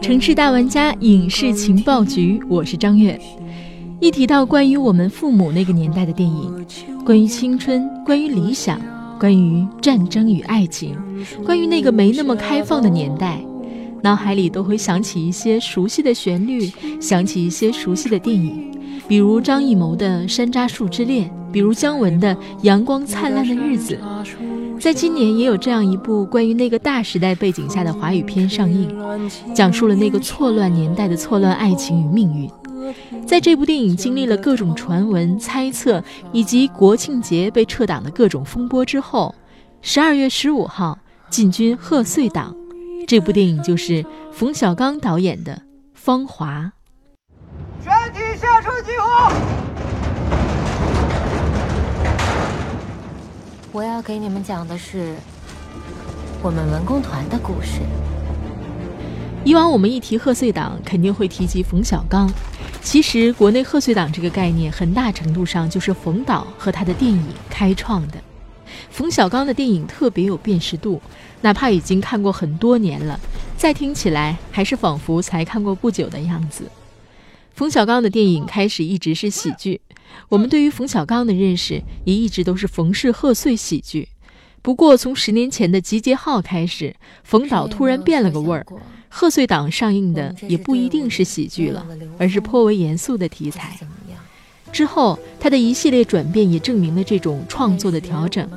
城市大玩家影视情报局，我是张悦。一提到关于我们父母那个年代的电影，关于青春，关于理想，关于战争与爱情，关于那个没那么开放的年代，脑海里都会想起一些熟悉的旋律，想起一些熟悉的电影，比如张艺谋的《山楂树之恋》，比如姜文的《阳光灿烂的日子》。在今年也有这样一部关于那个大时代背景下的华语片上映，讲述了那个错乱年代的错乱爱情与命运。在这部电影经历了各种传闻、猜测以及国庆节被撤档的各种风波之后，十二月十五号进军贺岁档，这部电影就是冯小刚导演的《芳华》。全体下车集合。我要给你们讲的是我们文工团的故事。以往我们一提贺岁档，肯定会提及冯小刚。其实，国内贺岁档这个概念，很大程度上就是冯导和他的电影开创的。冯小刚的电影特别有辨识度，哪怕已经看过很多年了，再听起来还是仿佛才看过不久的样子。冯小刚的电影开始一直是喜剧。我们对于冯小刚的认识也一直都是冯氏贺岁喜剧，不过从十年前的《集结号》开始，冯导突然变了个味儿，贺岁档上映的也不一定是喜剧了，而是颇为严肃的题材。之后他的一系列转变也证明了这种创作的调整，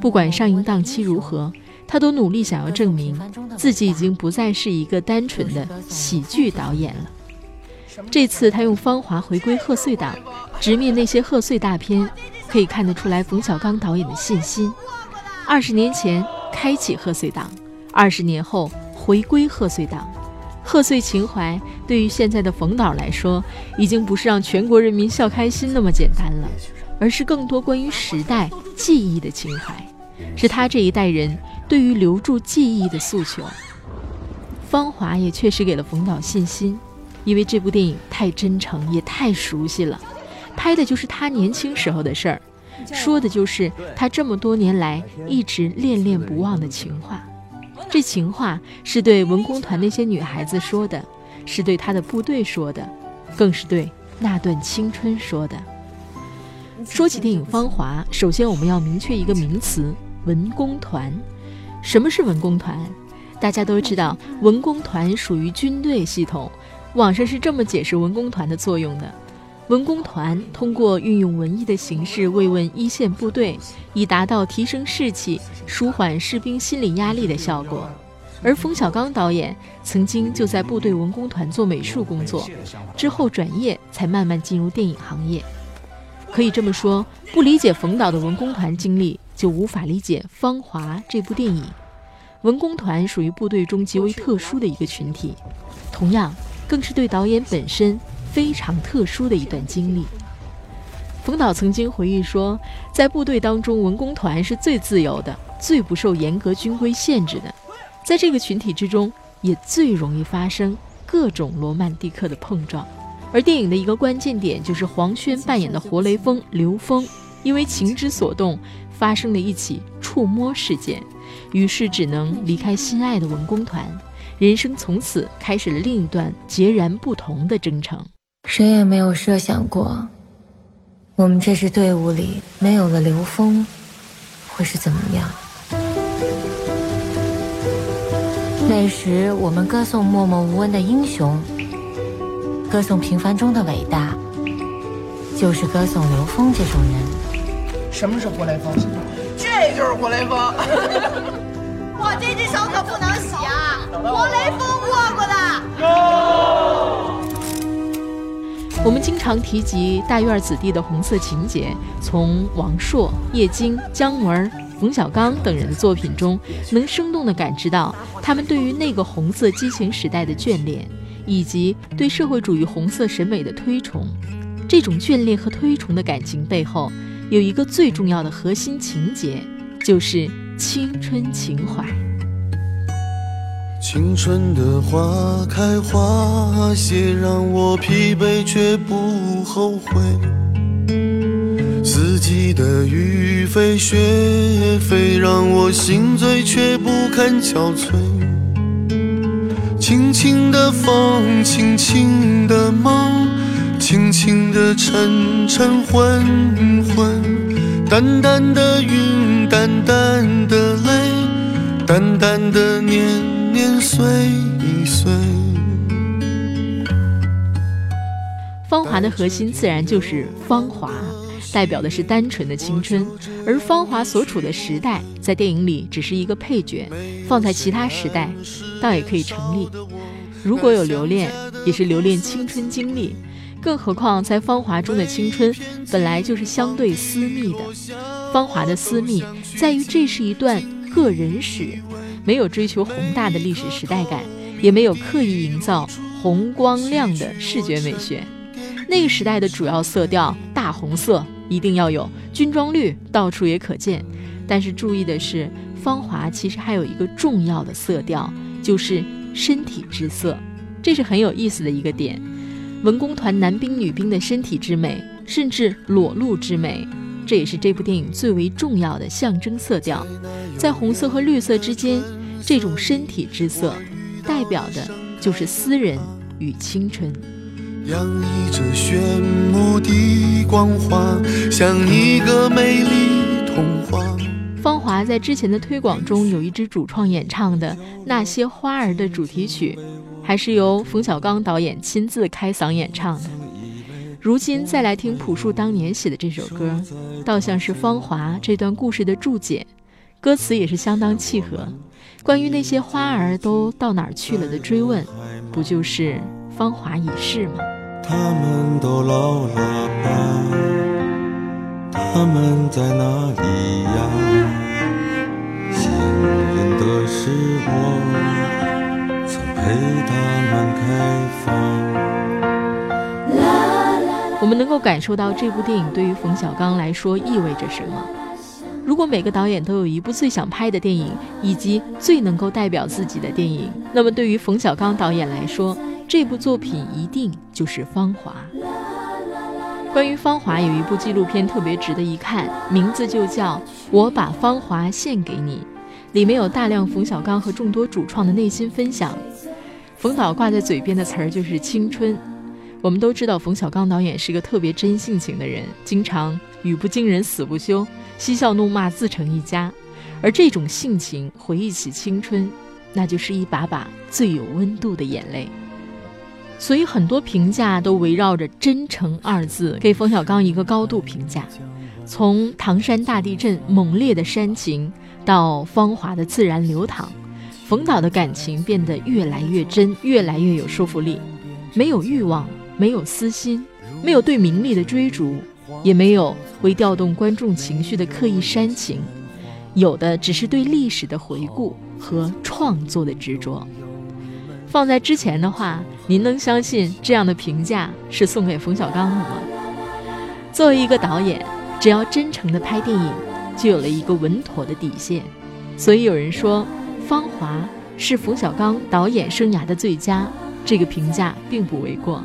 不管上映档期如何，他都努力想要证明自己已经不再是一个单纯的喜剧导演了。这次他用《芳华》回归贺岁档，直面那些贺岁大片，可以看得出来冯小刚导演的信心。二十年前开启贺岁档，二十年后回归贺岁档，贺岁情怀对于现在的冯导来说，已经不是让全国人民笑开心那么简单了，而是更多关于时代记忆的情怀，是他这一代人对于留住记忆的诉求。《芳华》也确实给了冯导信心。因为这部电影太真诚，也太熟悉了，拍的就是他年轻时候的事儿，说的就是他这么多年来一直恋恋不忘的情话。这情话是对文工团那些女孩子说的，是对他的部队说的，更是对那段青春说的。说起电影《芳华》，首先我们要明确一个名词：文工团。什么是文工团？大家都知道，文工团属于军队系统。网上是这么解释文工团的作用的：文工团通过运用文艺的形式慰问一线部队，以达到提升士气、舒缓士兵心理压力的效果。而冯小刚导演曾经就在部队文工团做美术工作，之后转业才慢慢进入电影行业。可以这么说，不理解冯导的文工团经历，就无法理解《芳华》这部电影。文工团属于部队中极为特殊的一个群体，同样。更是对导演本身非常特殊的一段经历。冯导曾经回忆说，在部队当中，文工团是最自由的，最不受严格军规限制的，在这个群体之中，也最容易发生各种罗曼蒂克的碰撞。而电影的一个关键点，就是黄轩扮演的活雷锋刘峰，因为情之所动，发生了一起触摸事件，于是只能离开心爱的文工团。人生从此开始了另一段截然不同的征程。谁也没有设想过，我们这支队伍里没有了刘峰，会是怎么样？那时我们歌颂默默无闻的英雄，歌颂平凡中的伟大，就是歌颂刘峰这种人。什么是活雷锋？这就是活雷锋。我这只手可不能洗啊！活雷锋握过的。我们经常提及大院子弟的红色情节，从王朔、叶京、姜文、冯小刚等人的作品中，能生动地感知到他们对于那个红色激情时代的眷恋，以及对社会主义红色审美的推崇。这种眷恋和推崇的感情背后，有一个最重要的核心情节，就是青春情怀。青春的花开花谢，让我疲惫却不后悔。四季的雨飞雪飞，让我心醉却不堪憔悴。轻轻的风，轻轻的梦，轻轻的沉沉昏昏，淡淡的云，淡淡的泪，淡淡的年年岁岁。芳华的核心自然就是芳华，代表的是单纯的青春。而芳华所处的时代，在电影里只是一个配角，放在其他时代，倒也可以成立。如果有留恋，也是留恋青春经历。更何况在芳华中的青春，本来就是相对私密的。芳华的私密，在于这是一段个人史，没有追求宏大的历史时代感，也没有刻意营造红光亮的视觉美学。那个时代的主要色调大红色一定要有，军装绿到处也可见。但是注意的是，芳华其实还有一个重要的色调，就是身体之色，这是很有意思的一个点。文工团男兵女兵的身体之美，甚至裸露之美，这也是这部电影最为重要的象征色调。在红色和绿色之间，这种身体之色，代表的就是私人与青春。洋溢着炫目的光华，像一个美丽童话。芳华在之前的推广中有一支主创演唱的《那些花儿》的主题曲，还是由冯小刚导演亲自开嗓演唱的。如今再来听朴树当年写的这首歌，倒像是芳华这段故事的注解，歌词也是相当契合。关于那些花儿都到哪儿去了的追问，不就是芳华已逝吗？他们都老了吧？他们在哪里呀？幸运的是我曾陪他们开放。我们能够感受到这部电影对于冯小刚来说意味着什么。如果每个导演都有一部最想拍的电影，以及最能够代表自己的电影，那么对于冯小刚导演来说，这部作品一定就是《芳华》。关于《芳华》，有一部纪录片特别值得一看，名字就叫《我把芳华献给你》，里面有大量冯小刚和众多主创的内心分享。冯导挂在嘴边的词儿就是青春。我们都知道，冯小刚导演是个特别真性情的人，经常语不惊人死不休，嬉笑怒骂自成一家。而这种性情，回忆起青春，那就是一把把最有温度的眼泪。所以很多评价都围绕着“真诚”二字，给冯小刚一个高度评价。从唐山大地震猛烈的煽情，到芳华的自然流淌，冯导的感情变得越来越真，越来越有说服力。没有欲望，没有私心，没有对名利的追逐，也没有为调动观众情绪的刻意煽情，有的只是对历史的回顾和创作的执着。放在之前的话，您能相信这样的评价是送给冯小刚的吗？作为一个导演，只要真诚的拍电影，就有了一个稳妥的底线。所以有人说，《芳华》是冯小刚导演生涯的最佳，这个评价并不为过。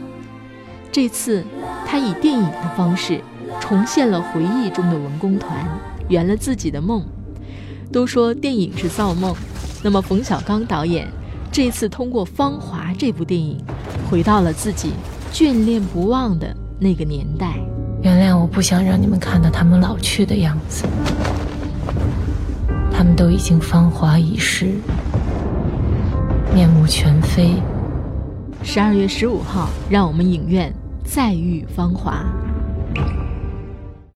这次，他以电影的方式重现了回忆中的文工团，圆了自己的梦。都说电影是造梦，那么冯小刚导演。这次通过《芳华》这部电影，回到了自己眷恋不忘的那个年代。原谅我不想让你们看到他们老去的样子，他们都已经芳华已逝，面目全非。十二月十五号，让我们影院再遇《芳华》。